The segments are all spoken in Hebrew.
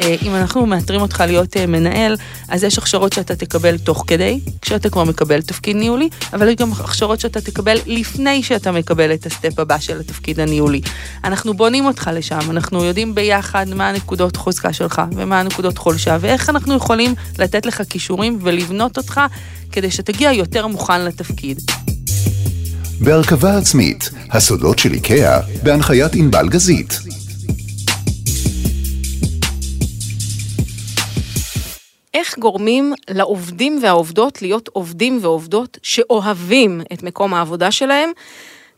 אה, אם אנחנו מאתרים אותך להיות אה, מנהל, אז יש הכשרות שאתה תקבל תוך כדי, כשאתה כבר מקבל תפקיד ניהולי, אבל יש גם הכשרות שאתה תקבל לפני שאתה מקבל את הסטפ הבא של התפקיד הניהולי. אנחנו בונים אותך לשם, אנחנו יודעים ביחד מה הנקודות חוזקה שלך ומה הנקודות חולשה, ואיך אנחנו יכולים לתת לך כישורים ולבנות אותך כדי שתגיע יותר מוכן לתפקיד. בהרכבה עצמית, הסודות של איקאה, בהנחיית ענבל גזית. איך גורמים לעובדים והעובדות להיות עובדים ועובדות שאוהבים את מקום העבודה שלהם?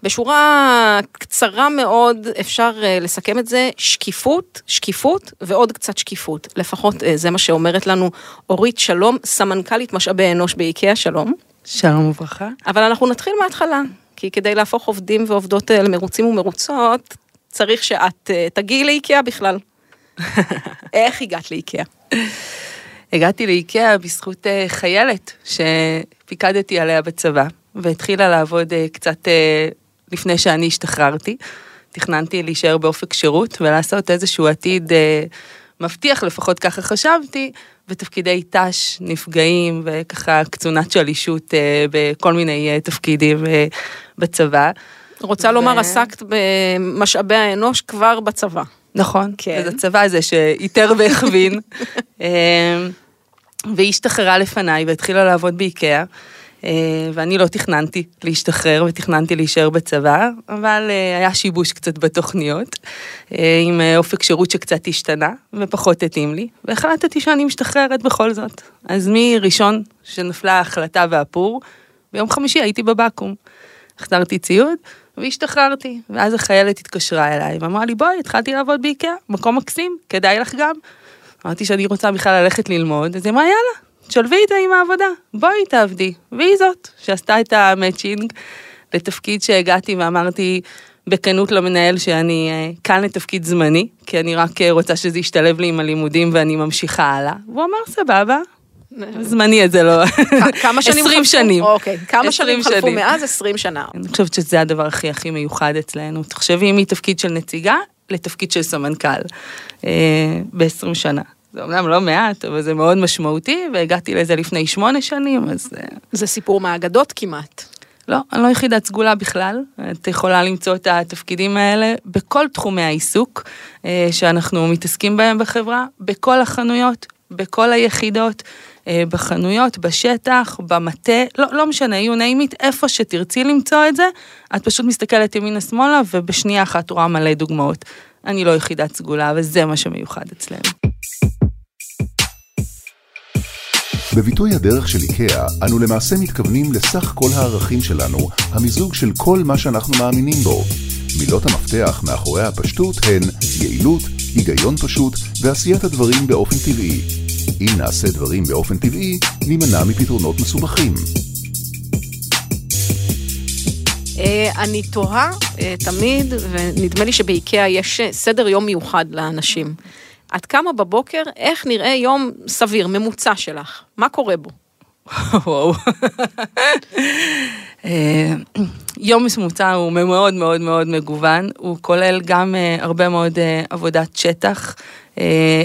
בשורה קצרה מאוד אפשר אה, לסכם את זה, שקיפות, שקיפות ועוד קצת שקיפות. לפחות אה, זה מה שאומרת לנו אורית שלום, סמנכ"לית משאבי אנוש באיקאה, שלום. שלום וברכה. אבל אנחנו נתחיל מההתחלה, כי כדי להפוך עובדים ועובדות אה, למרוצים ומרוצות, צריך שאת תגיעי לאיקאה בכלל. איך הגעת לאיקאה? הגעתי לאיקאה בזכות חיילת שפיקדתי עליה בצבא, והתחילה לעבוד קצת לפני שאני השתחררתי. תכננתי להישאר באופק שירות ולעשות איזשהו עתיד אה, מבטיח, לפחות ככה חשבתי, בתפקידי ת"ש, נפגעים וככה קצונת שלישות אה, בכל מיני אה, תפקידים אה, בצבא. רוצה ו... לומר, עסקת במשאבי האנוש כבר בצבא. נכון, כן. זה הצבא הזה שאיתר והכווין. אה, והיא השתחררה לפניי והתחילה לעבוד באיקאה. אה, ואני לא תכננתי להשתחרר ותכננתי להישאר בצבא, אבל אה, היה שיבוש קצת בתוכניות, אה, עם אופק שירות שקצת השתנה ופחות התאים לי, והחלטתי שאני משתחררת בכל זאת. אז מראשון שנפלה ההחלטה והפור, ביום חמישי הייתי בבקו"ם. החזרתי ציוד והשתחררתי, ואז החיילת התקשרה אליי ואמרה לי בואי, התחלתי לעבוד באיקאה, מקום מקסים, כדאי לך גם. אמרתי שאני רוצה בכלל ללכת ללמוד, אז היא אמרה יאללה, תשלבי איתה עם העבודה, בואי תעבדי. והיא זאת שעשתה את המצ'ינג לתפקיד שהגעתי ואמרתי בכנות למנהל שאני אה, כאן לתפקיד זמני, כי אני רק אה, רוצה שזה ישתלב לי עם הלימודים ואני ממשיכה הלאה. והוא אמר סבבה, זמני את זה לא, כמה שנים 20 שנים. אוקיי, כמה שנים חלפו מאז 20 שנה. אני חושבת שזה הדבר הכי הכי מיוחד אצלנו. תחשבי מתפקיד של נציגה לתפקיד של סמנכ"ל אה, ב-20 שנה. זה אומנם לא מעט, אבל זה מאוד משמעותי, והגעתי לזה לפני שמונה שנים, אז... אה, זה סיפור מהאגדות כמעט. לא, אני לא יחידת סגולה בכלל. את יכולה למצוא את התפקידים האלה בכל תחומי העיסוק אה, שאנחנו מתעסקים בהם בחברה, בכל החנויות, בכל היחידות, בחנויות, בשטח, במטה, לא, לא משנה, you name it, איפה שתרצי למצוא את זה, את פשוט מסתכלת ימינה-שמאלה ובשנייה אחת רואה מלא דוגמאות. אני לא יחידת סגולה, וזה מה שמיוחד אצלנו. בביטוי הדרך של איקאה, אנו למעשה מתכוונים לסך כל הערכים שלנו, המיזוג של כל מה שאנחנו מאמינים בו. מילות המפתח מאחורי הפשטות הן יעילות, היגיון פשוט ועשיית הדברים באופן טבעי. אם נעשה דברים באופן טבעי, נימנע מפתרונות מסובכים. אה, אני תוהה אה, תמיד, ונדמה לי שבאיקאה יש סדר יום מיוחד לאנשים. את קמה בבוקר, איך נראה יום סביר, ממוצע שלך? מה קורה בו? וואו. אה, יום ממוצע הוא מאוד מאוד מאוד מגוון, הוא כולל גם אה, הרבה מאוד אה, עבודת שטח,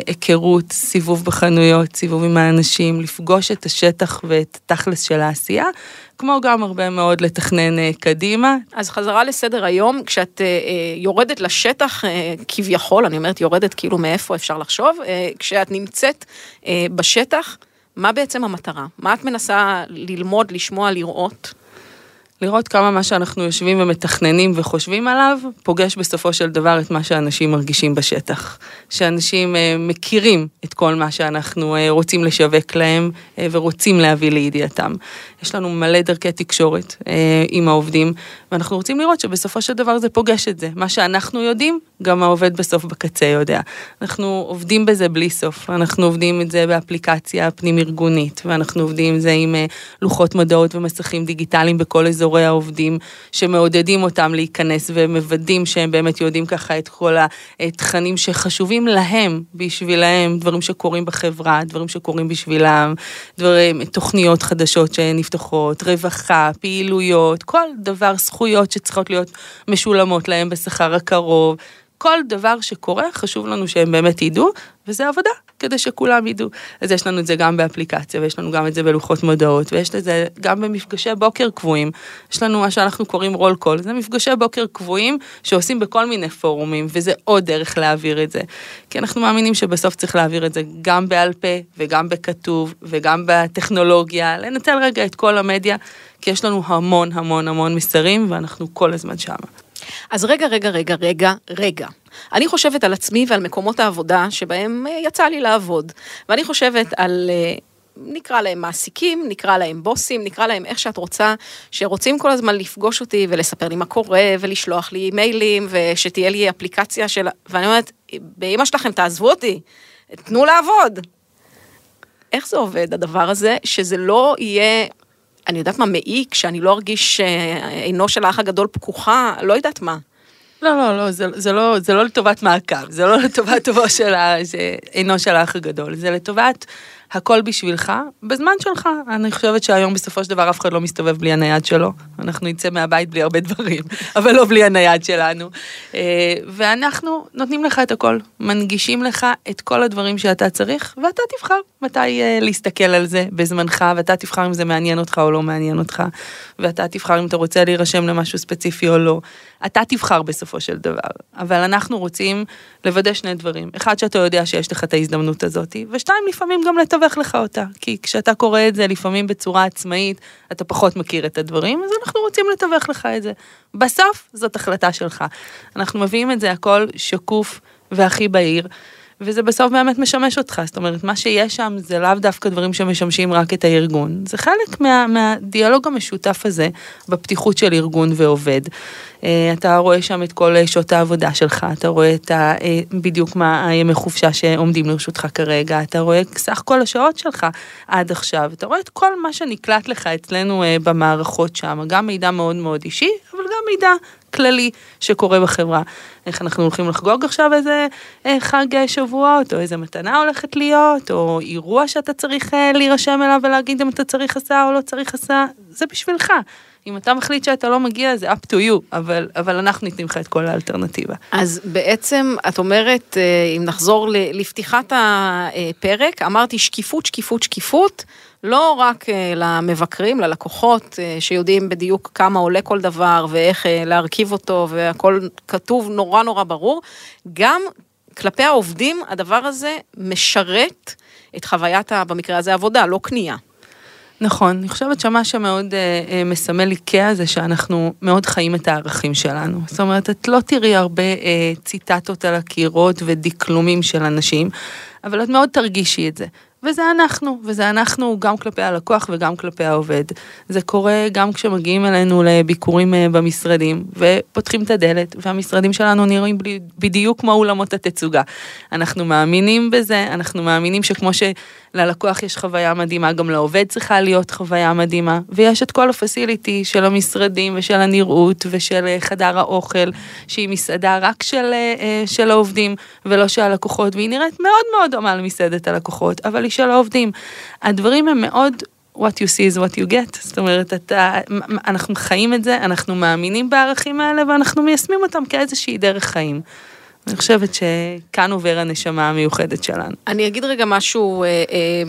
היכרות, סיבוב בחנויות, סיבוב עם האנשים, לפגוש את השטח ואת התכלס של העשייה, כמו גם הרבה מאוד לתכנן קדימה. אז חזרה לסדר היום, כשאת יורדת לשטח כביכול, אני אומרת יורדת כאילו מאיפה אפשר לחשוב, כשאת נמצאת בשטח, מה בעצם המטרה? מה את מנסה ללמוד, לשמוע, לראות? לראות כמה מה שאנחנו יושבים ומתכננים וחושבים עליו, פוגש בסופו של דבר את מה שאנשים מרגישים בשטח. שאנשים אה, מכירים את כל מה שאנחנו אה, רוצים לשווק להם אה, ורוצים להביא לידיעתם. יש לנו מלא דרכי תקשורת עם העובדים, ואנחנו רוצים לראות שבסופו של דבר זה פוגש את זה. מה שאנחנו יודעים, גם העובד בסוף בקצה יודע. אנחנו עובדים בזה בלי סוף, אנחנו עובדים את זה באפליקציה פנים-ארגונית, ואנחנו עובדים עם זה עם לוחות מודעות ומסכים דיגיטליים בכל אזור. אזורי העובדים, שמעודדים אותם להיכנס ומוודאים שהם באמת יודעים ככה את כל התכנים שחשובים להם, בשבילם, דברים שקורים בחברה, דברים שקורים בשבילם, דברים, תוכניות חדשות שנפתחות, רווחה, פעילויות, כל דבר, זכויות שצריכות להיות משולמות להם בשכר הקרוב. כל דבר שקורה, חשוב לנו שהם באמת ידעו, וזה עבודה. כדי שכולם ידעו. אז יש לנו את זה גם באפליקציה, ויש לנו גם את זה בלוחות מודעות, ויש את זה גם במפגשי בוקר קבועים. יש לנו מה שאנחנו קוראים רול קול, זה מפגשי בוקר קבועים שעושים בכל מיני פורומים, וזה עוד דרך להעביר את זה. כי אנחנו מאמינים שבסוף צריך להעביר את זה גם בעל פה, וגם בכתוב, וגם בטכנולוגיה, לנצל רגע את כל המדיה, כי יש לנו המון המון המון מסרים, ואנחנו כל הזמן שם. אז רגע, רגע, רגע, רגע, רגע. אני חושבת על עצמי ועל מקומות העבודה שבהם אה, יצא לי לעבוד. ואני חושבת על... אה, נקרא להם מעסיקים, נקרא להם בוסים, נקרא להם איך שאת רוצה, שרוצים כל הזמן לפגוש אותי ולספר לי מה קורה ולשלוח לי מיילים ושתהיה לי אפליקציה של... ואני אומרת, באמא שלכם תעזבו אותי, תנו לעבוד. איך זה עובד הדבר הזה, שזה לא יהיה אני יודעת מה, מעיק, שאני לא ארגיש שעינו של האח הגדול פקוחה, לא יודעת מה. לא, לא, לא, זה, זה לא, זה לא לטובת מעקב, זה לא לטובת טובו של עינו של האח הגדול, זה לטובת הכל בשבילך, בזמן שלך. אני חושבת שהיום בסופו של דבר אף אחד לא מסתובב בלי הנייד שלו. אנחנו נצא מהבית בלי הרבה דברים, אבל לא בלי הנייד שלנו. אה, ואנחנו נותנים לך את הכל, מנגישים לך את כל הדברים שאתה צריך, ואתה תבחר מתי אה, להסתכל על זה בזמנך, ואתה תבחר אם זה מעניין אותך או לא מעניין אותך, ואתה תבחר אם אתה רוצה להירשם למשהו ספציפי או לא. אתה תבחר בסופו של דבר, אבל אנחנו רוצים לוודא שני דברים. אחד, שאתה יודע שיש לך את ההזדמנות הזאת, ושתיים, לפעמים גם לתווך לך אותה. כי כשאתה קורא את זה לפעמים בצורה עצמאית, אתה פחות מכיר את הדברים, אז אנחנו רוצים לתווך לך את זה. בסוף, זאת החלטה שלך. אנחנו מביאים את זה הכל שקוף והכי בהיר. וזה בסוף באמת משמש אותך, זאת אומרת, מה שיש שם זה לאו דווקא דברים שמשמשים רק את הארגון, זה חלק מה, מהדיאלוג המשותף הזה בפתיחות של ארגון ועובד. אה, אתה רואה שם את כל שעות העבודה שלך, אתה רואה את ה, אה, בדיוק מה הימי חופשה שעומדים לרשותך כרגע, אתה רואה סך כל השעות שלך עד עכשיו, אתה רואה את כל מה שנקלט לך אצלנו אה, במערכות שם, גם מידע מאוד מאוד אישי, אבל גם מידע כללי שקורה בחברה. איך אנחנו הולכים לחגוג עכשיו איזה חג שבועות, או איזה מתנה הולכת להיות, או אירוע שאתה צריך להירשם אליו ולהגיד אם אתה צריך הסעה או לא צריך הסעה, זה בשבילך. אם אתה מחליט שאתה לא מגיע, זה up to you, אבל, אבל אנחנו ניתנים לך את כל האלטרנטיבה. אז בעצם, את אומרת, אה, אם נחזור לפתיחת הפרק, אמרתי שקיפות, שקיפות, שקיפות, לא רק אה, למבקרים, ללקוחות, אה, שיודעים בדיוק כמה עולה כל דבר ואיך להרכיב אותו, והכל כתוב נורא נורא ברור, גם כלפי העובדים, הדבר הזה משרת את חוויית, במקרה הזה, עבודה, לא קנייה. נכון, אני חושבת שמה שמאוד אה, אה, מסמל איקאה זה שאנחנו מאוד חיים את הערכים שלנו. זאת אומרת, את לא תראי הרבה אה, ציטטות על הקירות ודקלומים של אנשים, אבל את מאוד תרגישי את זה. וזה אנחנו, וזה אנחנו גם כלפי הלקוח וגם כלפי העובד. זה קורה גם כשמגיעים אלינו לביקורים אה, במשרדים, ופותחים את הדלת, והמשרדים שלנו נראים בדיוק כמו אולמות התצוגה. אנחנו מאמינים בזה, אנחנו מאמינים שכמו שללקוח יש חוויה מדהימה, גם לעובד צריכה להיות חוויה מדהימה, ויש את כל הפסיליטי של המשרדים ושל הנראות ושל אה, חדר האוכל, שהיא מסעדה רק של, אה, של העובדים ולא של הלקוחות, והיא נראית מאוד מאוד דומה למסעדת הלקוחות, אבל היא של העובדים. הדברים הם מאוד what you see is what you get, זאת אומרת, אתה, אנחנו חיים את זה, אנחנו מאמינים בערכים האלה ואנחנו מיישמים אותם כאיזושהי דרך חיים. אני חושבת שכאן עובר הנשמה המיוחדת שלנו. אני אגיד רגע משהו אה, אה,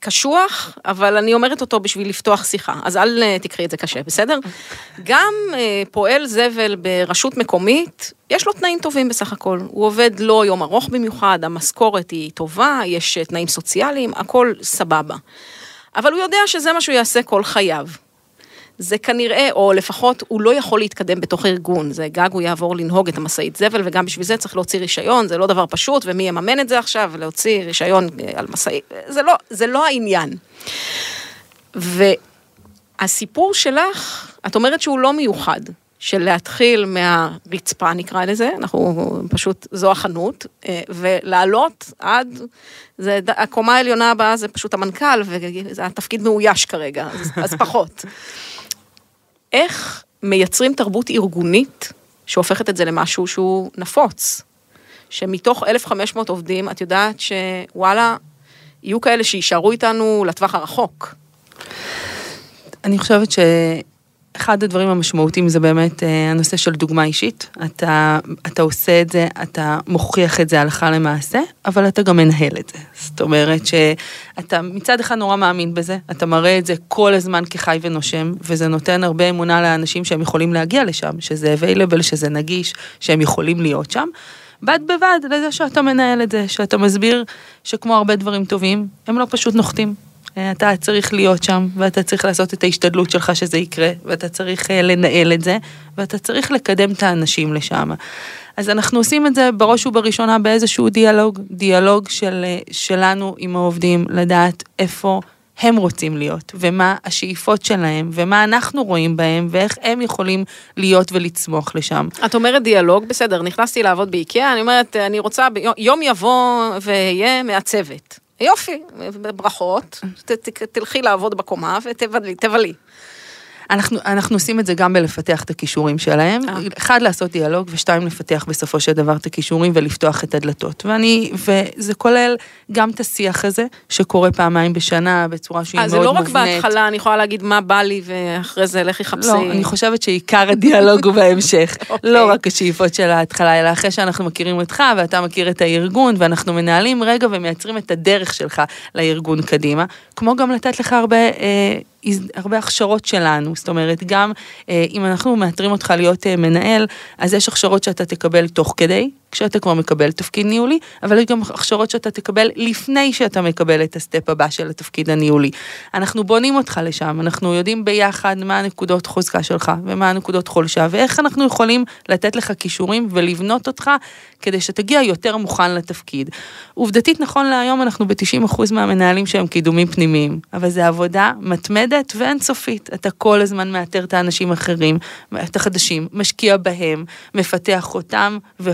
קשוח, אבל אני אומרת אותו בשביל לפתוח שיחה, אז אל אה, תקחי את זה קשה, בסדר? גם אה, פועל זבל ברשות מקומית, יש לו תנאים טובים בסך הכל. הוא עובד לא יום ארוך במיוחד, המשכורת היא טובה, יש אה, תנאים סוציאליים, הכל סבבה. אבל הוא יודע שזה מה שהוא יעשה כל חייו. זה כנראה, או לפחות הוא לא יכול להתקדם בתוך הארגון, זה גג הוא יעבור לנהוג את המשאית זבל, וגם בשביל זה צריך להוציא רישיון, זה לא דבר פשוט, ומי יממן את זה עכשיו, להוציא רישיון אה, על משאית, זה לא, זה לא העניין. והסיפור שלך, את אומרת שהוא לא מיוחד, של להתחיל מהרצפה נקרא לזה, אנחנו פשוט, זו החנות, אה, ולעלות עד, זה, הקומה העליונה הבאה זה פשוט המנכ"ל, וזה התפקיד מאויש כרגע, אז, אז פחות. איך מייצרים תרבות ארגונית שהופכת את זה למשהו שהוא נפוץ? שמתוך 1,500 עובדים, את יודעת שוואלה, יהיו כאלה שיישארו איתנו לטווח הרחוק. אני חושבת אחד הדברים המשמעותיים זה באמת אה, הנושא של דוגמה אישית. אתה, אתה עושה את זה, אתה מוכיח את זה הלכה למעשה, אבל אתה גם מנהל את זה. זאת אומרת שאתה מצד אחד נורא מאמין בזה, אתה מראה את זה כל הזמן כחי ונושם, וזה נותן הרבה אמונה לאנשים שהם יכולים להגיע לשם, שזה available, שזה נגיש, שהם יכולים להיות שם. בד בבד לזה שאתה מנהל את זה, שאתה מסביר שכמו הרבה דברים טובים, הם לא פשוט נוחתים. אה, אתה צריך להיות שם, ואתה צריך לעשות את ההשתדלות שלך שזה יקרה, ואתה צריך אה, לנהל את זה, ואתה צריך לקדם את האנשים לשם. אז אנחנו עושים את זה בראש ובראשונה באיזשהו דיאלוג, דיאלוג של, אה, שלנו עם העובדים, לדעת איפה הם רוצים להיות, ומה השאיפות שלהם, ומה אנחנו רואים בהם, ואיך הם יכולים להיות ולצמוח לשם. את אומרת דיאלוג, בסדר, נכנסתי לעבוד באיקאה, אני אומרת, אני רוצה, יום יבוא ואהיה מעצבת. יופי, ברכות, ת, ת, תלכי לעבוד בקומה ותבלי. אנחנו, אנחנו עושים את זה גם בלפתח את הכישורים שלהם. אה. אחד, לעשות דיאלוג, ושתיים, לפתח בסופו של דבר את הכישורים ולפתוח את הדלתות. ואני, וזה כולל גם את השיח הזה, שקורה פעמיים בשנה בצורה שהיא מאוד מובנית. אז זה לא רק בהתחלה, אני יכולה להגיד מה בא לי, ואחרי זה לכי חפשי. לא, אני חושבת שעיקר הדיאלוג הוא בהמשך. okay. אוקיי. לא רק השאיפות של ההתחלה, אלא אחרי שאנחנו מכירים אותך, ואתה מכיר את הארגון, ואנחנו מנהלים רגע ומייצרים את הדרך שלך לארגון קדימה. כמו גם לתת לך הרבה... אה, הרבה הכשרות שלנו, זאת אומרת, גם אה, אם אנחנו מאתרים אותך להיות אה, מנהל, אז יש הכשרות שאתה תקבל תוך כדי, כשאתה כבר מקבל תפקיד ניהולי, אבל יש גם הכשרות שאתה תקבל לפני שאתה מקבל את הסטפ הבא של התפקיד הניהולי. אנחנו בונים אותך לשם, אנחנו יודעים ביחד מה הנקודות חוזקה שלך ומה הנקודות חולשה, ואיך אנחנו יכולים לתת לך כישורים ולבנות אותך כדי שתגיע יותר מוכן לתפקיד. עובדתית, נכון להיום אנחנו ב-90% מהמנהלים שהם קידומים פנימיים, אבל זה עבודה מתמדת ואינסופית. אתה כל הזמן מאתר את האנשים האחרים, את החדשים, משקיע בהם, מפתח אותם, ו...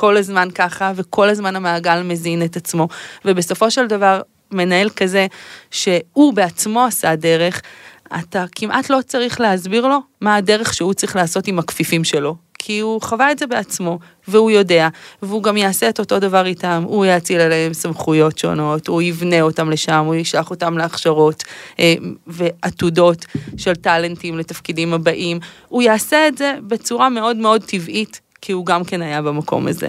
כל הזמן ככה, וכל הזמן המעגל מזין את עצמו. ובסופו של דבר, מנהל כזה, שהוא בעצמו עשה דרך, אתה כמעט לא צריך להסביר לו מה הדרך שהוא צריך לעשות עם הכפיפים שלו. כי הוא חווה את זה בעצמו, והוא יודע, והוא גם יעשה את אותו דבר איתם, הוא יאציל עליהם סמכויות שונות, הוא יבנה אותם לשם, הוא ישלח אותם להכשרות אה, ועתודות של טאלנטים לתפקידים הבאים, הוא יעשה את זה בצורה מאוד מאוד טבעית, כי הוא גם כן היה במקום הזה.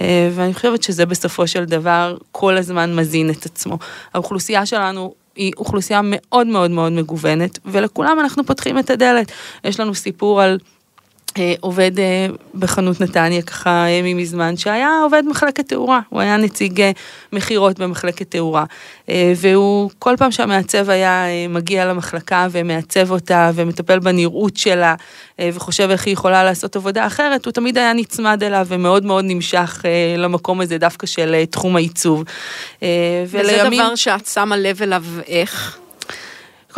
אה, ואני חושבת שזה בסופו של דבר כל הזמן מזין את עצמו. האוכלוסייה שלנו היא אוכלוסייה מאוד מאוד מאוד מגוונת, ולכולם אנחנו פותחים את הדלת. יש לנו סיפור על... אה, עובד אה, בחנות נתניה ככה אה, מזמן, שהיה עובד מחלקת תאורה, הוא היה נציג מכירות במחלקת תאורה. והוא, כל פעם שהמעצב היה מגיע למחלקה ומעצב אותה ומטפל בנראות שלה וחושב איך היא יכולה לעשות עבודה אחרת, הוא תמיד היה נצמד אליו ומאוד מאוד נמשך למקום הזה דווקא של תחום העיצוב. וזה דבר שאת שמה לב אליו איך?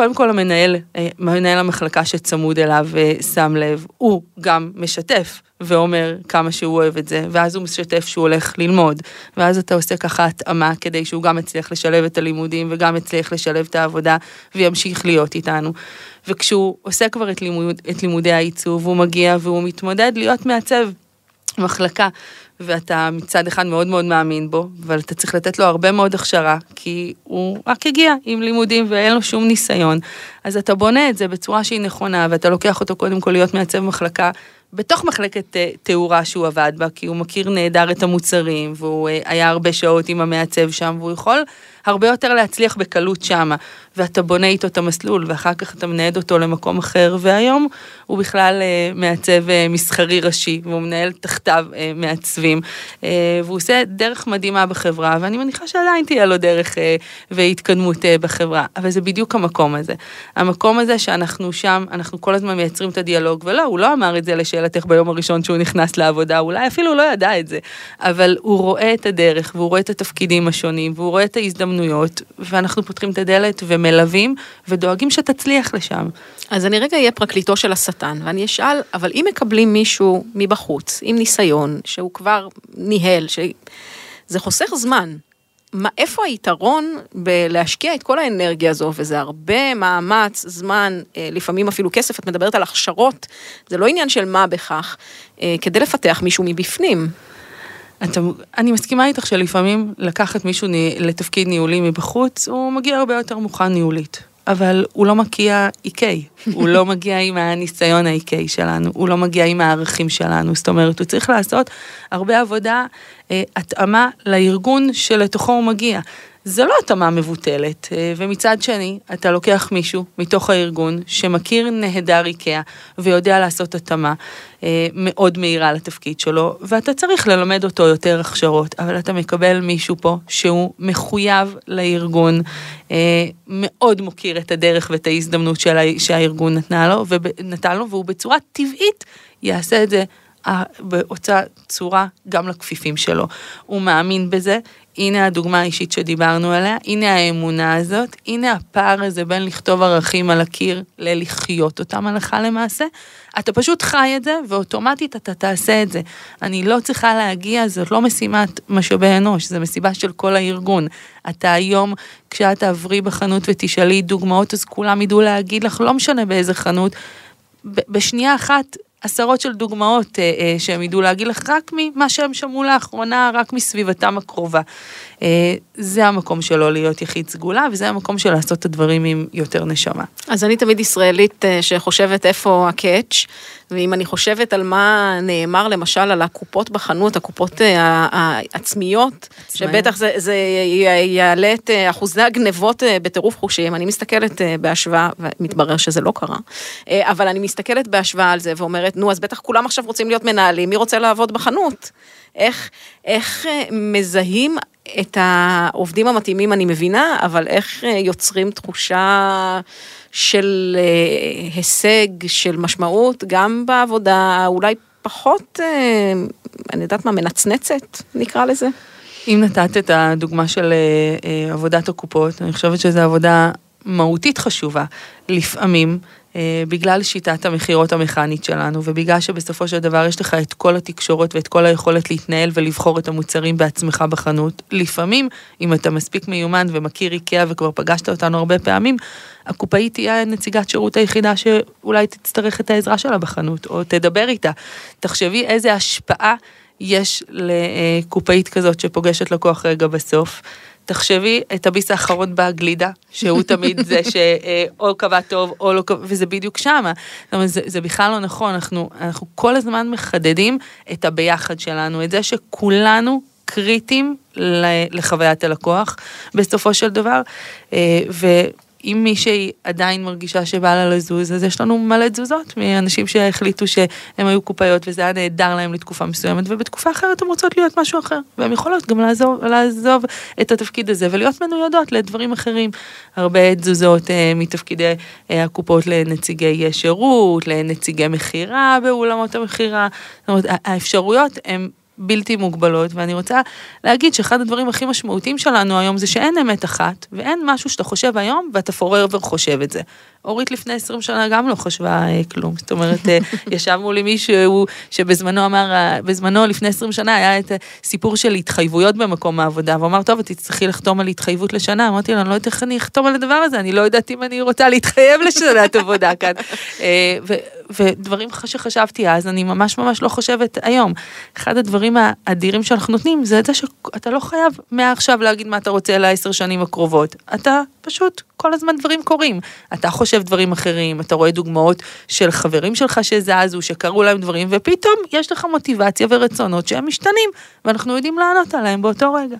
קודם כל המנהל, אה, מנהל המחלקה שצמוד אליו אה, שם לב, הוא גם משתף ואומר כמה שהוא אוהב את זה, ואז הוא משתף שהוא הולך ללמוד, ואז אתה עושה ככה התאמה כדי שהוא גם יצליח לשלב את הלימודים וגם יצליח לשלב את העבודה וימשיך להיות איתנו. וכשהוא עושה כבר את, לימוד, את לימודי העיצוב, הוא מגיע והוא מתמודד להיות מעצב מחלקה, ואתה מצד אחד מאוד מאוד מאמין בו, אבל אתה צריך לתת לו הרבה מאוד הכשרה, כי הוא רק הגיע עם לימודים ואין לו שום ניסיון. אז אתה בונה את זה בצורה שהיא נכונה, ואתה לוקח אותו קודם כל להיות מעצב מחלקה בתוך מחלקת אה, תאורה שהוא עבד בה, כי הוא מכיר נהדר את המוצרים, והוא אה, היה הרבה שעות עם המעצב שם, והוא יכול הרבה יותר להצליח בקלות שמה, ואתה בונה איתו את המסלול, ואחר כך אתה מנהד אותו למקום אחר, והיום הוא בכלל אה, מעצב מסחרי ראשי, והוא מנהל תחתיו מעצבים, והוא עושה דרך מדהימה בחברה, ואני מניחה שעדיין תהיה לו דרך והתקדמות בחברה, אבל זה בדיוק המקום הזה. המקום הזה שאנחנו שם, אנחנו כל הזמן מייצרים את הדיאלוג, ולא, הוא לא אמר את זה. לשאלתך ביום הראשון שהוא נכנס לעבודה, אולי אפילו לא ידע את זה, אבל הוא רואה את הדרך והוא רואה את התפקידים השונים והוא רואה את ההזדמנויות, ואנחנו פותחים את הדלת ומלווים ודואגים שתצליח לשם. אז אני רגע אהיה פרקליטו של השטן, ואני אשאל, אבל אם מקבלים מישהו מבחוץ, עם ניסיון, שהוא כבר ניהל, שזה חוסך זמן, מה, איפה היתרון בלהשקיע את כל האנרגיה הזו, וזה הרבה מאמץ, זמן, אה, לפעמים אפילו כסף, את מדברת על הכשרות, זה לא עניין של מה בכך, אה, כדי לפתח מישהו מבפנים. אתה, אני מסכימה איתך שלפעמים לקחת מישהו לתפקיד ניהולי מבחוץ, הוא מגיע הרבה יותר מוכן ניהולית. אבל הוא לא מקיע איקי, הוא לא מגיע עם הניסיון האיקי שלנו, הוא לא מגיע עם הערכים שלנו, זאת אומרת, הוא צריך לעשות הרבה עבודה, אה, התאמה לארגון שלתוכו הוא מגיע. זה לא התאמה מבוטלת, אה, ומצד שני, אתה לוקח מישהו מתוך הארגון שמכיר נהדר איקאה ויודע לעשות התאמה אה, מאוד מהירה לתפקיד שלו, ואתה צריך ללמד אותו יותר הכשרות, אבל אתה מקבל מישהו פה שהוא מחויב לארגון, אה, מאוד מוקיר את הדרך ואת ההזדמנות שהארגון נתנה לו, ונתן לו, והוא בצורה טבעית יעשה את זה באותה צורה גם לכפיפים שלו. הוא מאמין בזה, הנה הדוגמה האישית שדיברנו עליה, הנה האמונה הזאת, הנה הפער הזה בין לכתוב ערכים על הקיר ללחיות אותם הלכה למעשה. אתה פשוט חי את זה ואוטומטית אתה תעשה את זה. אני לא צריכה להגיע, זאת לא משימת משאבי אנוש, זו מסיבה של כל הארגון. אתה היום, כשאת תעברי בחנות ותשאלי דוגמאות, אז כולם ידעו להגיד לך, לא משנה באיזה חנות, בשנייה אחת עשרות של דוגמאות אה, אה, שהם ידעו להגיד לך רק ממה שהם שמעו לאחרונה, רק מסביבתם הקרובה. אה, זה המקום שלו להיות יחיד סגולה, וזה המקום של לעשות את הדברים עם יותר נשמה. אז אני תמיד ישראלית אה, שחושבת איפה הקאץ', ואם אני חושבת על מה נאמר למשל על הקופות בחנות, הקופות אה, העצמיות, שבטח זה, זה יעלה את אחוזי הגנבות בטירוף חושים, אני מסתכלת בהשוואה, ומתברר שזה לא קרה, אבל אני מסתכלת בהשוואה על זה ואומרת, נו, אז בטח כולם עכשיו רוצים להיות מנהלים, מי רוצה לעבוד בחנות? איך, איך מזהים את העובדים המתאימים אני מבינה, אבל איך אה, יוצרים תחושה של אה, הישג, של משמעות, גם בעבודה אולי פחות, אה, אני יודעת מה, מנצנצת, נקרא לזה. אם נתת את הדוגמה של עבודת הקופות, אני חושבת שזו עבודה מהותית חשובה. לפעמים בגלל שיטת המכירות המכנית שלנו, ובגלל שבסופו של דבר יש לך את כל התקשורת ואת כל היכולת להתנהל ולבחור את המוצרים בעצמך בחנות, לפעמים, אם אתה מספיק מיומן ומכיר איקאה וכבר פגשת אותנו הרבה פעמים, הקופאית תהיה נציגת שירות היחידה שאולי תצטרך את העזרה שלה בחנות, או תדבר איתה. תחשבי איזה השפעה יש לקופאית כזאת שפוגשת לקוח רגע בסוף. תחשבי את הביס האחרון בגלידה, שהוא תמיד זה שאו קבע טוב או לא קבע, וזה בדיוק שמה. זאת אומרת, זה, זה בכלל לא נכון, אנחנו, אנחנו כל הזמן מחדדים את הביחד שלנו, את זה שכולנו קריטיים לחוויית הלקוח בסופו של דבר, אה, ו... אם מישהי עדיין מרגישה שבא לה לזוז, אז יש לנו מלא תזוזות מאנשים שהחליטו שהם היו קופאיות וזה היה נהדר להם לתקופה מסוימת, ובתקופה אחרת הן רוצות להיות משהו אחר, והן יכולות גם לעזוב, לעזוב את התפקיד הזה ולהיות מנוידות לדברים אחרים. הרבה תזוזות אה, מתפקידי אה, הקופות לנציגי שירות, לנציגי מכירה באולמות המכירה, זאת אומרת, האפשרויות הן בלתי מוגבלות, ואני רוצה להגיד שאחד הדברים הכי משמעותיים שלנו היום זה שאין אמת אחת, ואין משהו שאתה חושב היום ואתה forever חושב את זה. אורית לפני 20 שנה גם לא חשבה אה, כלום, זאת אומרת, אה, ישב מולי מישהו שבזמנו אמר, אה, בזמנו לפני 20 שנה היה את הסיפור של התחייבויות במקום העבודה, והוא אמר, טוב, את תצטרכי לחתום על התחייבות לשנה, אמרתי לו, אני לא יודעת איך אני אחתום על הדבר הזה, אני לא יודעת אם אני רוצה להתחייב לשנת עבודה כאן. ודברים שחשבתי אז, אני ממש ממש לא חושבת היום. אחד הדברים האדירים שאנחנו נותנים, זה את זה שאתה לא חייב מעכשיו להגיד מה אתה רוצה לעשר שנים הקרובות. אתה פשוט, כל הזמן דברים קורים. אתה חושב דברים אחרים, אתה רואה דוגמאות של חברים שלך שזזו, שקרו להם דברים, ופתאום יש לך מוטיבציה ורצונות שהם משתנים, ואנחנו יודעים לענות עליהם באותו רגע.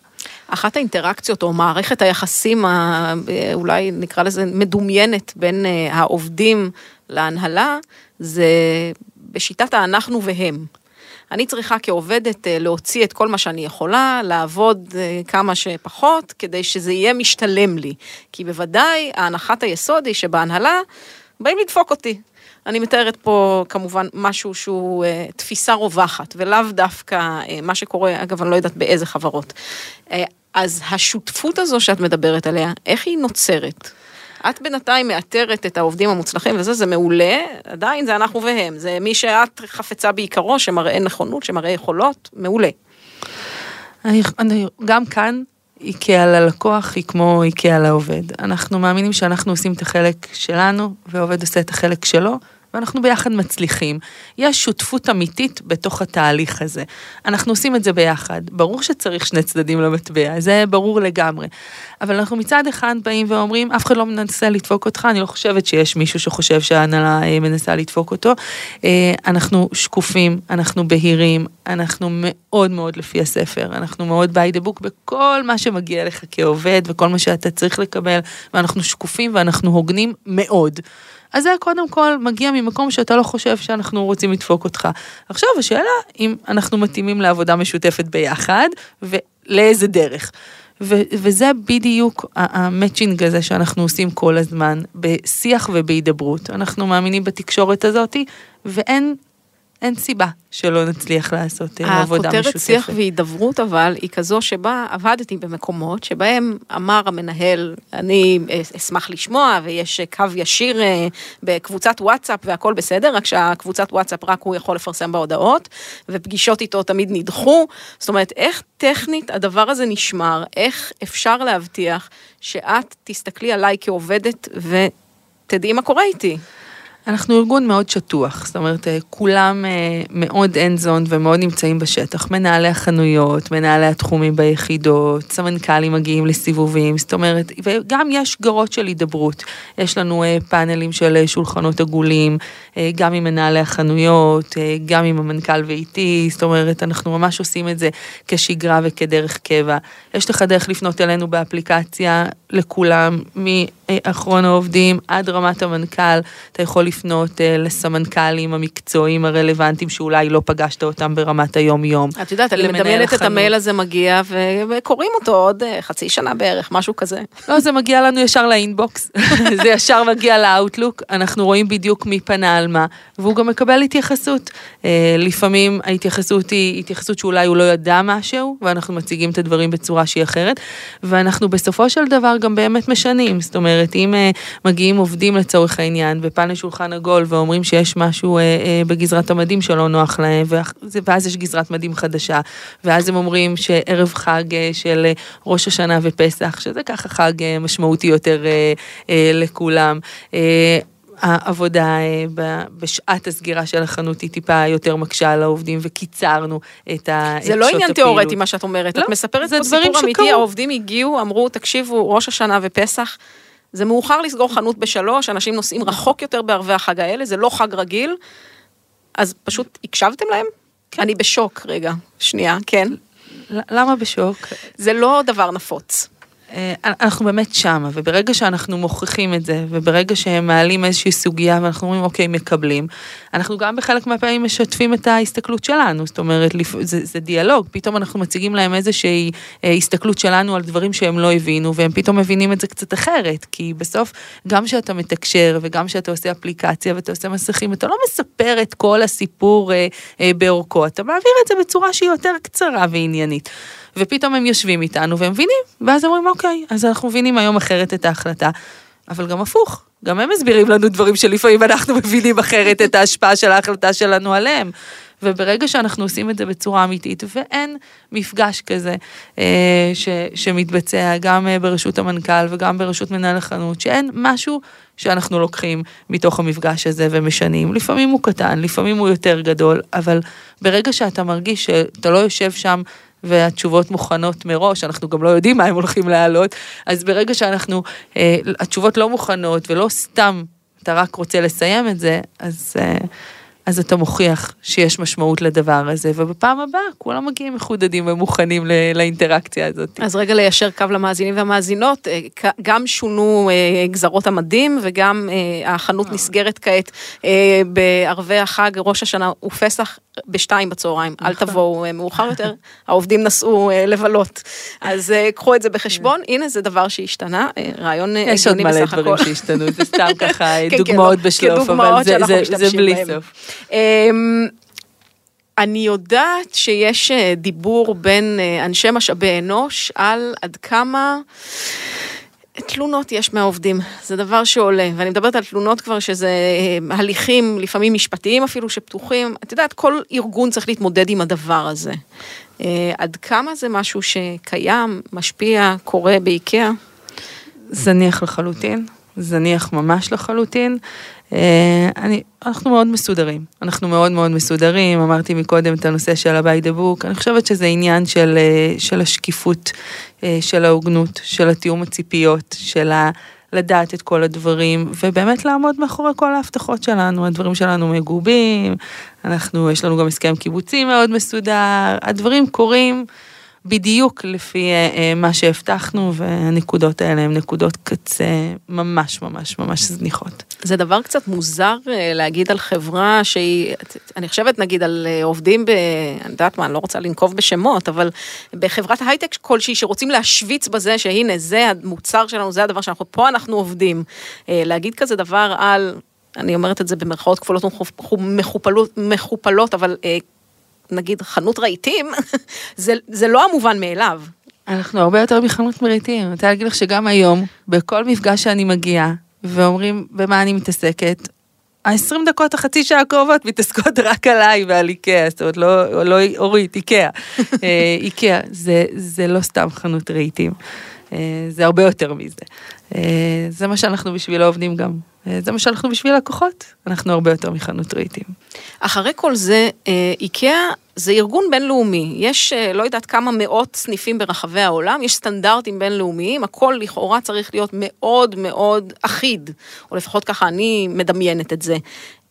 אחת האינטראקציות או מערכת היחסים, אולי נקרא לזה מדומיינת, בין אה, העובדים להנהלה, זה בשיטת האנחנו והם. אני צריכה כעובדת אה, להוציא את כל מה שאני יכולה, לעבוד אה, כמה שפחות, כדי שזה יהיה משתלם לי. כי בוודאי ההנחת היסוד היא שבהנהלה באים לדפוק אותי. אני מתארת פה כמובן משהו שהוא אה, תפיסה רווחת, ולאו דווקא אה, מה שקורה, אגב, אני לא יודעת באיזה חברות. אה, אז השותפות הזו שאת מדברת עליה, איך היא נוצרת? את בינתיים מאתרת את העובדים המוצלחים וזה, זה מעולה, עדיין זה אנחנו והם, זה מי שאת חפצה בעיקרו, שמראה נכונות, שמראה יכולות, מעולה. אני, אני, גם כאן, איקאה ללקוח היא כמו איקאה לעובד. אנחנו מאמינים שאנחנו עושים את החלק שלנו, ועובד עושה את החלק שלו, ואנחנו ביחד מצליחים. יש שותפות אמיתית בתוך התהליך הזה. אנחנו עושים את זה ביחד. ברור שצריך שני צדדים למטבע, זה ברור לגמרי. אבל אנחנו מצד אחד באים ואומרים, אף אחד לא מנסה לדפוק אותך, אני לא חושבת שיש מישהו שחושב שההנהלה אה, מנסה לדפוק אותו. אה, אנחנו שקופים, אנחנו בהירים, אנחנו מאוד מאוד לפי הספר, אנחנו מאוד by the book בכל מה שמגיע לך כעובד וכל מה שאתה צריך לקבל, ואנחנו שקופים ואנחנו הוגנים מאוד. אז זה קודם כל מגיע ממקום שאתה לא חושב שאנחנו רוצים לדפוק אותך. עכשיו השאלה אם אנחנו מתאימים לעבודה משותפת ביחד ולאיזה דרך. ו- וזה בדיוק המצ'ינג הזה שאנחנו עושים כל הזמן בשיח ובהידברות. אנחנו מאמינים בתקשורת הזאתי ואין אין סיבה שלא נצליח לעשות אה, עבודה משותפת. הכותרת שיח והידברות אבל היא כזו שבה עבדתי במקומות שבהם אמר המנהל, אני אשמח לשמוע ויש קו ישיר אה, בקבוצת וואטסאפ והכל בסדר, רק שהקבוצת וואטסאפ רק הוא יכול לפרסם בהודעות ופגישות איתו תמיד נדחו. זאת אומרת, איך טכנית הדבר הזה נשמר, איך אפשר להבטיח שאת תסתכלי עליי כעובדת ותדעי מה קורה איתי. אנחנו ארגון מאוד שטוח, זאת אומרת, אה, כולם אה, מאוד end zone ומאוד נמצאים בשטח. מנהלי החנויות, מנהלי התחומים ביחידות, סמנכ"לים מגיעים לסיבובים, זאת אומרת, וגם יש גרות של הידברות. יש לנו אה, פאנלים של שולחנות עגולים, גם עם מנהלי החנויות, גם עם המנכ"ל ואיתי, זאת אומרת, אנחנו ממש עושים את זה כשגרה וכדרך קבע. יש לך דרך לפנות אלינו באפליקציה לכולם, מאחרון העובדים עד רמת המנכ"ל, אתה יכול לפנות uh, לסמנכ"לים המקצועיים הרלוונטיים שאולי לא פגשת אותם ברמת היום-יום. את יודעת, אני מדמיינת את המייל הזה מגיע וקוראים אותו עוד uh, חצי שנה בערך, משהו כזה. לא, זה מגיע לנו ישר לאינבוקס, זה ישר מגיע לאאוטלוק, אנחנו רואים בדיוק מי פנה על מה, והוא גם מקבל התייחסות. Uh, לפעמים ההתייחסות היא התייחסות שאולי הוא לא ידע משהו, ואנחנו מציגים את הדברים בצורה שהיא אחרת, ואנחנו בסופו של דבר גם באמת משנים, זאת אומרת, אם uh, מגיעים עובדים לצורך העניין, בפאנל שולחן שולחן עגול ואומרים שיש משהו אה, אה, בגזרת המדים שלא נוח להם, ואז יש גזרת מדים חדשה, ואז הם אומרים שערב חג אה, של אה, ראש השנה ופסח, שזה ככה חג אה, משמעותי יותר אה, אה, לכולם. אה, העבודה אה, בשעת הסגירה של החנות היא טיפה יותר מקשה על העובדים וקיצרנו את השעות זה לא עניין תיאורטי מה שאת אומרת, לא, את מספרת פה סיפור אמיתי, העובדים הגיעו, אמרו תקשיבו ראש השנה ופסח. זה מאוחר לסגור חנות בשלוש, אנשים נוסעים רחוק יותר בערבי החג האלה, זה לא חג רגיל, אז פשוט הקשבתם להם? כן. אני בשוק רגע, שנייה, כן. למה בשוק? זה לא דבר נפוץ. אה, אנחנו באמת שמה, וברגע שאנחנו מוכיחים את זה, וברגע שהם מעלים איזושהי סוגיה ואנחנו אומרים אוקיי, מקבלים, אנחנו גם בחלק מהפעמים משתפים את ההסתכלות שלנו, זאת אומרת, זה, זה דיאלוג, פתאום אנחנו מציגים להם איזושהי אה, הסתכלות שלנו על דברים שהם לא הבינו, והם פתאום מבינים את זה קצת אחרת, כי בסוף, גם כשאתה מתקשר וגם כשאתה עושה אפליקציה ואתה עושה מסכים, אתה לא מספר את כל הסיפור אה, באורכו, אתה מעביר את זה בצורה שהיא יותר קצרה ועניינית. ופתאום הם יושבים איתנו והם מבינים, ואז אומרים, אוקיי, אז אנחנו מבינים היום אחרת את ההחלטה. אבל גם הפוך, גם הם מסבירים לנו דברים שלפעמים אנחנו מבינים אחרת את ההשפעה של ההחלטה שלנו עליהם. וברגע שאנחנו עושים את זה בצורה אמיתית, ואין מפגש כזה אה, ש, שמתבצע גם אה, ברשות המנכ"ל וגם ברשות מנהל החנות, שאין משהו שאנחנו לוקחים מתוך המפגש הזה ומשנים. לפעמים הוא קטן, לפעמים הוא יותר גדול, אבל ברגע שאתה מרגיש שאתה לא יושב שם והתשובות מוכנות מראש, אנחנו גם לא יודעים מה הם הולכים להעלות, אז ברגע שאנחנו, אה, התשובות לא מוכנות ולא סתם אתה רק רוצה לסיים את זה, אז... אה, אז אתה מוכיח שיש משמעות לדבר הזה, ובפעם הבאה כולם מגיעים מחודדים ומוכנים לאינטראקציה הזאת. אז רגע ליישר קו למאזינים והמאזינות, אה, גם שונו אה, גזרות המדים וגם אה, החנות נסגרת כעת בערבי החג, ראש השנה ופסח, בשתיים בצהריים, אל נכון. תבואו מאוחר יותר, העובדים נסעו לבלות. אז קחו את זה בחשבון, הנה זה דבר שהשתנה, רעיון הגיוני בסך הכל. יש עוד מלא דברים שהשתנו, זה סתם ככה כן, כן, דוגמאות לא, בשלוף, אבל זה בלי סוף. אמ, אני יודעת שיש אה, דיבור בין אה, אנשי משאבי אנוש על עד כמה תלונות יש מהעובדים, זה דבר שעולה, ואני מדברת על תלונות כבר שזה אה, הליכים לפעמים משפטיים אפילו שפתוחים, את יודעת, כל ארגון צריך להתמודד עם הדבר הזה. עד כמה זה משהו שקיים, משפיע, קורה באיקאה? זניח לחלוטין. זניח ממש לחלוטין. אה, אני, אנחנו מאוד מסודרים, אנחנו מאוד מאוד מסודרים, אמרתי מקודם את הנושא של the book, אני חושבת שזה עניין של, אה, של השקיפות, אה, של ההוגנות, של התיאום הציפיות, של ה... לדעת את כל הדברים, ובאמת לעמוד מאחורי כל ההבטחות שלנו, הדברים שלנו מגובים, אנחנו, יש לנו גם הסכם קיבוצי מאוד מסודר, הדברים קורים. בדיוק לפי אה, אה, מה שהבטחנו, והנקודות האלה הן נקודות קצה ממש ממש ממש זניחות. זה דבר קצת מוזר אה, להגיד על חברה שהיא, אני חושבת נגיד על עובדים ב... אני יודעת מה, אני לא רוצה לנקוב בשמות, אבל בחברת הייטק כלשהי שרוצים להשוויץ בזה שהנה זה המוצר שלנו, זה הדבר שאנחנו, פה אנחנו עובדים. להגיד כזה דבר על... אני אומרת את זה במרכאות כפולות ומכופלות, מכופלות, אבל נגיד חנות רהיטים, זה, זה לא המובן מאליו. אנחנו הרבה יותר מחנות רהיטים. אני רוצה להגיד לך שגם היום, בכל מפגש שאני מגיעה, ואומרים במה אני מתעסקת, ה-20 דקות, החצי שעה הקרובות מתעסקות רק עליי ועל איקאה, זאת אומרת, לא, לא אורית, איקאה. אה, איקאה, זה, זה לא סתם חנות רהיטים, אה, זה הרבה יותר מזה. אה, זה מה שאנחנו בשביל העובדים גם. זה מה שאנחנו בשביל לקוחות, אנחנו הרבה יותר מחנות רהיטים. אחרי כל זה, אה, איקאה זה ארגון בינלאומי, יש אה, לא יודעת כמה מאות סניפים ברחבי העולם, יש סטנדרטים בינלאומיים, הכל לכאורה צריך להיות מאוד מאוד אחיד, או לפחות ככה אני מדמיינת את זה.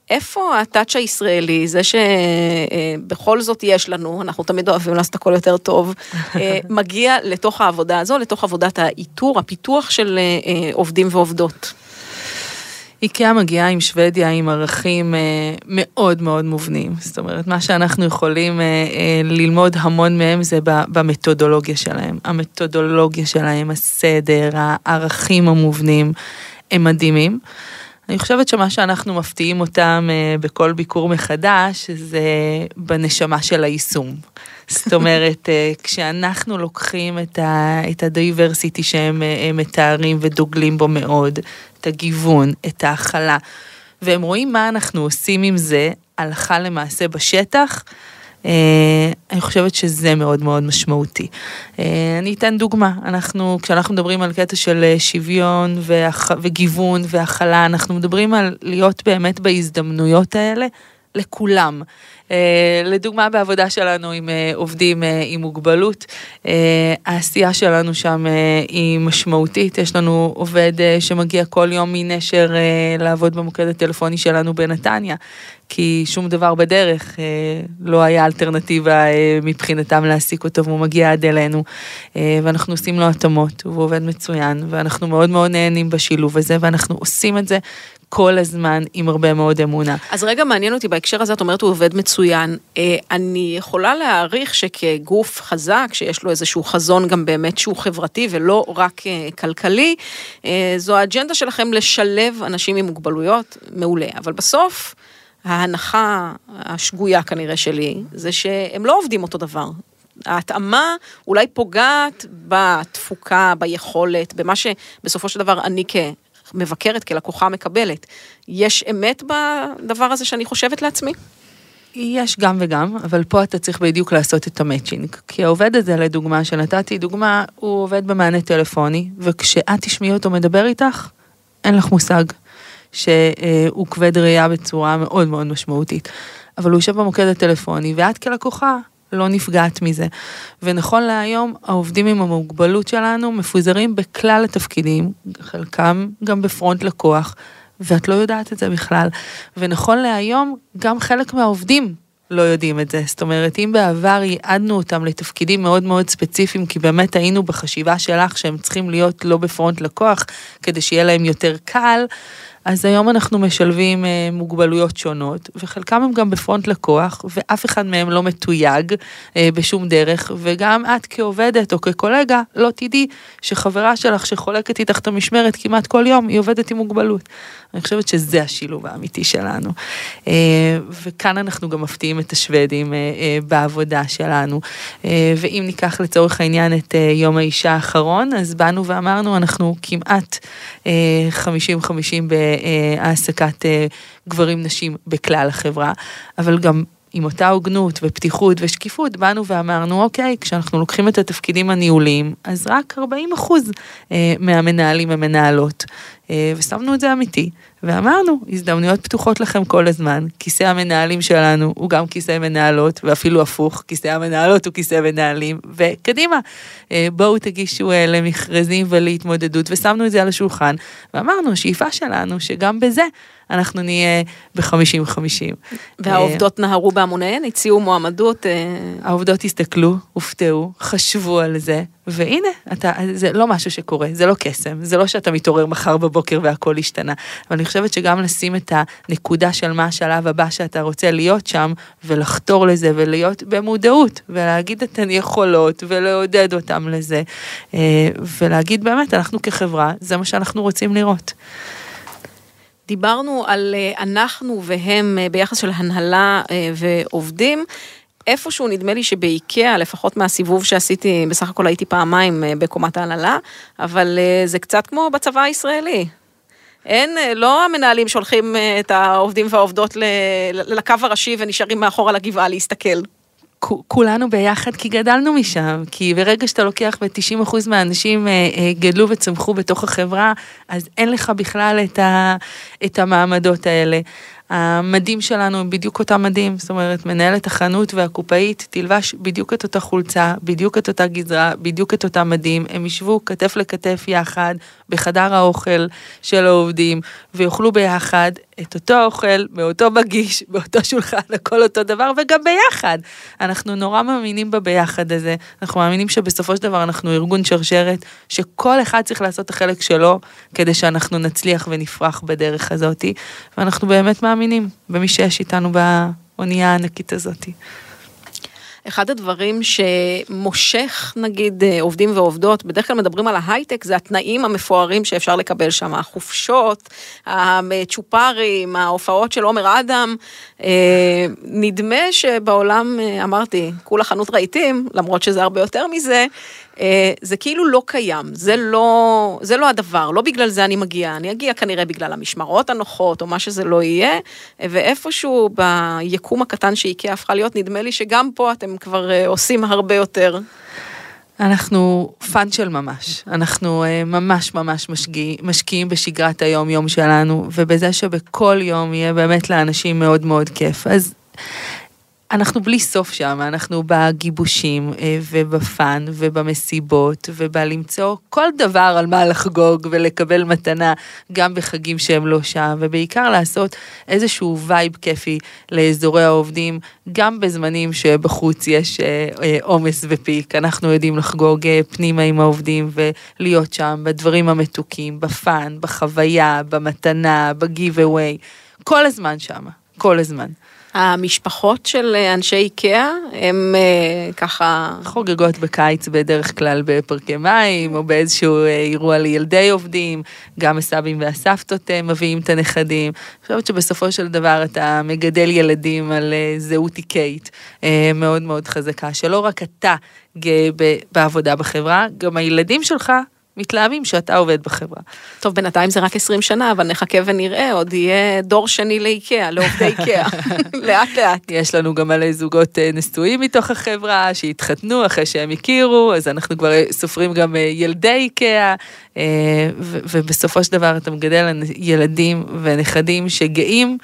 איפה הטאצ' הישראלי, זה שבכל אה, זאת יש לנו, אנחנו תמיד אוהבים לעשות הכל יותר טוב, מגיע לתוך העבודה הזו, לתוך עבודת האיתור, הפיתוח של עובדים ועובדות? איקאה מגיעה עם שוודיה עם ערכים אה, מאוד מאוד מובנים. זאת אומרת, מה שאנחנו יכולים אה, אה, ללמוד המון מהם זה במתודולוגיה שלהם. המתודולוגיה שלהם, הסדר, הערכים המובנים, הם מדהימים. אני חושבת שמה שאנחנו מפתיעים אותם אה, בכל ביקור מחדש, זה בנשמה של היישום. זאת אומרת, אה, כשאנחנו לוקחים את ה-diversity שהם אה, מתארים ודוגלים בו מאוד, את הגיוון, את ההכלה, והם רואים מה אנחנו עושים עם זה הלכה למעשה בשטח, אני חושבת שזה מאוד מאוד משמעותי. Uh, אני אתן דוגמה, אנחנו, כשאנחנו מדברים על קטע של שוויון והח, וגיוון והכלה, אנחנו מדברים על להיות באמת בהזדמנויות האלה לכולם. אה, לדוגמה בעבודה שלנו עם אה, עובדים אה, עם מוגבלות, העשייה שלנו שם היא משמעותית, יש לנו עובד שמגיע כל יום מנשר לעבוד במוקד הטלפוני שלנו בנתניה, כי שום דבר בדרך לא היה אלטרנטיבה מבחינתם להעסיק אותו והוא מגיע עד אלינו ואנחנו עושים לו התאמות והוא עובד מצוין ואנחנו מאוד מאוד נהנים בשילוב הזה ואנחנו עושים את זה כל הזמן עם הרבה מאוד אמונה. אז רגע מעניין אותי בהקשר הזה, את אומרת הוא עובד מצוין. אה, אני יכולה להעריך שכגוף חזק, שיש לו איזשהו חזון גם באמת שהוא חברתי ולא רק אה, כלכלי, אה, זו האג'נדה שלכם לשלב אנשים עם מוגבלויות, מעולה. אבל בסוף, ההנחה השגויה כנראה שלי, זה שהם לא עובדים אותו דבר. ההתאמה אולי פוגעת בתפוקה, ביכולת, במה שבסופו של דבר אני כ... מבקרת, כלקוחה מקבלת. יש אמת בדבר הזה שאני חושבת לעצמי? יש גם וגם, אבל פה אתה צריך בדיוק לעשות את המצ'ינג. כי העובד הזה, לדוגמה, שנתתי דוגמה, הוא עובד במענה טלפוני, וכשאת תשמעי אותו מדבר איתך, אין לך מושג שהוא כבד ראייה בצורה מאוד מאוד משמעותית. אבל הוא יושב במוקד הטלפוני, ואת כלקוחה לא נפגעת מזה. ונכון להיום, העובדים עם המוגבלות שלנו מפוזרים בכלל התפקידים, חלקם גם בפרונט לקוח, ואת לא יודעת את זה בכלל. ונכון להיום, גם חלק מהעובדים לא יודעים את זה. זאת אומרת, אם בעבר ייעדנו אותם לתפקידים מאוד מאוד ספציפיים, כי באמת היינו בחשיבה שלך שהם צריכים להיות לא בפרונט לקוח, כדי שיהיה להם יותר קל, אז היום אנחנו משלבים אה, מוגבלויות שונות, וחלקם הם גם בפרונט לקוח, ואף אחד מהם לא מתויג אה, בשום דרך, וגם את כעובדת או כקולגה, לא תדעי שחברה שלך שחולקת איתך את המשמרת כמעט כל יום, היא עובדת עם מוגבלות. אני חושבת שזה השילוב האמיתי שלנו. אה, וכאן אנחנו גם מפתיעים את השוודים אה, אה, בעבודה שלנו. אה, ואם ניקח לצורך העניין את אה, יום האישה האחרון, אז באנו ואמרנו, אנחנו כמעט 50-50 אה, בהעסקת אה, גברים נשים בכלל החברה, אבל גם עם אותה הוגנות ופתיחות ושקיפות, באנו ואמרנו, אוקיי, כשאנחנו לוקחים את התפקידים הניהוליים, אז רק 40 אחוז אה, מהמנהלים הם מנהלות. אה, ושמנו את זה אמיתי, ואמרנו, הזדמנויות פתוחות לכם כל הזמן, כיסא המנהלים שלנו הוא גם כיסא מנהלות, ואפילו הפוך, כיסא המנהלות הוא כיסא מנהלים, וקדימה, אה, בואו תגישו אה, למכרזים ולהתמודדות, ושמנו את זה על השולחן, ואמרנו, השאיפה שלנו שגם בזה אנחנו נהיה ב-50-50. והעובדות נהרו בהמוניהן, הציעו מועמדות. העובדות הסתכלו, הופתעו, חשבו על זה, והנה, אתה, זה לא משהו שקורה, זה לא קסם, זה לא שאתה מתעורר מחר בבוקר והכל השתנה, אבל אני חושבת שגם לשים את הנקודה של מה השלב הבא שאתה רוצה להיות שם, ולחתור לזה, ולהיות במודעות, ולהגיד את היכולות, ולעודד אותם לזה, ולהגיד באמת, אנחנו כחברה, זה מה שאנחנו רוצים לראות. דיברנו על אנחנו והם ביחס של הנהלה ועובדים. איפשהו נדמה לי שבאיקאה, לפחות מהסיבוב שעשיתי, בסך הכל הייתי פעמיים בקומת ההנהלה, אבל זה קצת כמו בצבא הישראלי. אין, לא המנהלים שולחים את העובדים והעובדות לקו הראשי ונשארים מאחור על הגבעה להסתכל. כולנו ביחד כי גדלנו משם, כי ברגע שאתה לוקח ו-90% מהאנשים גדלו וצמחו בתוך החברה, אז אין לך בכלל את, ה, את המעמדות האלה. המדים שלנו הם בדיוק אותם מדים, זאת אומרת, מנהלת החנות והקופאית תלבש בדיוק את אותה חולצה, בדיוק את אותה גזרה, בדיוק את אותם מדים, הם ישבו כתף לכתף יחד בחדר האוכל של העובדים, ויאכלו ביחד את אותו אוכל, מאותו מגיש, באותו שולחן, הכל אותו דבר, וגם ביחד. אנחנו נורא מאמינים בביחד הזה, אנחנו מאמינים שבסופו של דבר אנחנו ארגון שרשרת, שכל אחד צריך לעשות את החלק שלו, כדי שאנחנו נצליח ונפרח בדרך הזאתי, ואנחנו באמת מאמינים במי שיש איתנו באונייה הענקית הזאתי. אחד הדברים שמושך נגיד עובדים ועובדות, בדרך כלל מדברים על ההייטק, זה התנאים המפוארים שאפשר לקבל שם, החופשות, הצ'ופרים, ההופעות של עומר אדם. נדמה שבעולם, אמרתי, כולה חנות רהיטים, למרות שזה הרבה יותר מזה, זה כאילו לא קיים, זה לא, זה לא הדבר, לא בגלל זה אני מגיעה, אני אגיע כנראה בגלל המשמרות הנוחות או מה שזה לא יהיה, ואיפשהו ביקום הקטן שאיקאה הפכה להיות, נדמה לי שגם פה אתם כבר עושים הרבה יותר. אנחנו fun של ממש, אנחנו ממש ממש משקיע, משקיעים בשגרת היום יום שלנו, ובזה שבכל יום יהיה באמת לאנשים מאוד מאוד כיף. אז אנחנו בלי סוף שם, אנחנו בגיבושים וב fun ובמסיבות ובלמצוא כל דבר על מה לחגוג ולקבל מתנה גם בחגים שהם לא שם, ובעיקר לעשות איזשהו vibe כיפי לאזור העובדים, גם בזמנים שבחוץ יש עומס ו peak, אנחנו יודעים לחגוג פנימה עם העובדים ולהיות שם בדברים המתוקים, ב fun, בחוויה, במתנה, ב giveaway, כל הזמן שם, כל הזמן. המשפחות של אנשי איקאה הם ככה... חוגגות בקיץ בדרך כלל בפרקי מים או באיזשהו אירוע לילדי עובדים, גם הסבים והסבתות מביאים את הנכדים. אני חושבת שבסופו של דבר אתה מגדל ילדים על זהות איקאית מאוד מאוד חזקה, שלא רק אתה גאה בעבודה בחברה, גם הילדים שלך מתלהבים שאתה עובד בחברה. טוב, בינתיים זה רק 20 שנה, אבל נחכה ונראה, עוד יהיה דור שני לאיקאה, לעובדי איקאה, לאט לאט. יש לנו גם מלא זוגות נשואים מתוך החברה, שהתחתנו אחרי שהם הכירו, אז אנחנו כבר סופרים גם ילדי איקאה, ובסופו של דבר אתה מגדל ילדים ונכדים שגאים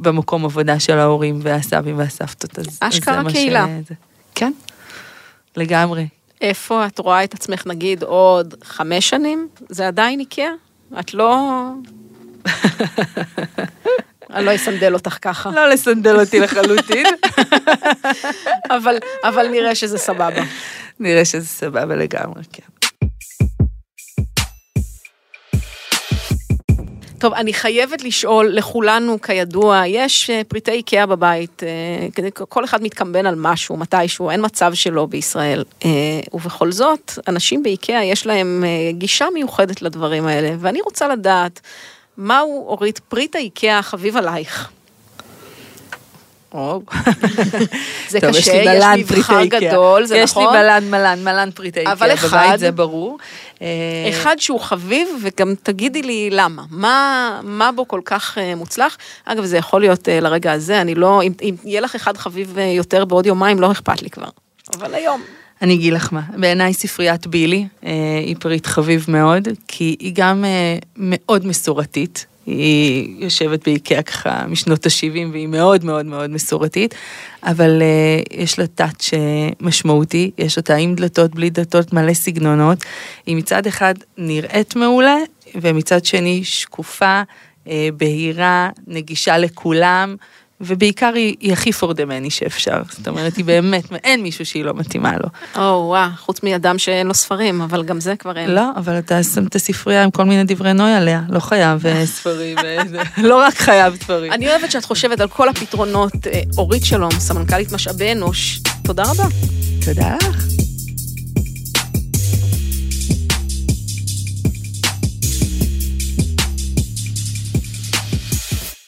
במקום עבודה של ההורים והסבים והסבתות. אשכרה קהילה. כן, לגמרי. איפה את רואה את עצמך נגיד עוד חמש שנים? זה עדיין איקאה? את לא... אני לא אסנדל אותך ככה. לא לסנדל אותי לחלוטין. אבל, אבל נראה שזה סבבה. נראה שזה סבבה לגמרי, כן. טוב, אני חייבת לשאול, לכולנו כידוע, יש פריטי איקאה בבית, כל אחד מתקמבן על משהו, מתישהו, אין מצב שלא בישראל. ובכל זאת, אנשים באיקאה יש להם גישה מיוחדת לדברים האלה, ואני רוצה לדעת, מהו, אורית, פריט האיקאה החביב עלייך? זה טוב, קשה, יש יש מבחר גדול, זה יש נכון? יש לי מלן, מלן, מלן פריטי איקאה בבית, אחד- זה ברור. אחד שהוא חביב, וגם תגידי לי למה. מה, מה בו כל כך אה, מוצלח? אגב, זה יכול להיות אה, לרגע הזה, אני לא, אם, אם יהיה לך אחד חביב אה, יותר בעוד יומיים, לא אכפת לי כבר. אבל היום. אני אגיד לך מה, בעיניי ספריית בילי אה, היא פריט חביב מאוד, כי היא גם אה, מאוד מסורתית. היא יושבת באיקאה ככה משנות ה-70 והיא מאוד מאוד מאוד מסורתית, אבל uh, יש לה טאץ' משמעותי, יש אותה עם דלתות, בלי דלתות, מלא סגנונות. היא מצד אחד נראית מעולה, ומצד שני שקופה, uh, בהירה, נגישה לכולם. ובעיקר היא, היא הכי פורדמני שאפשר, זאת אומרת, היא באמת, אין מישהו שהיא לא מתאימה לו. או וואו, חוץ מאדם שאין לו ספרים, אבל גם זה כבר אין. לא, אבל אתה שם את הספרייה עם כל מיני דברי נוי עליה, לא חייב אה, ספרים, אה, לא רק חייב ספרים. אני אוהבת שאת חושבת על כל הפתרונות. אה, אורית שלום, סמנכ"לית משאבי אנוש, תודה רבה. תודה לך.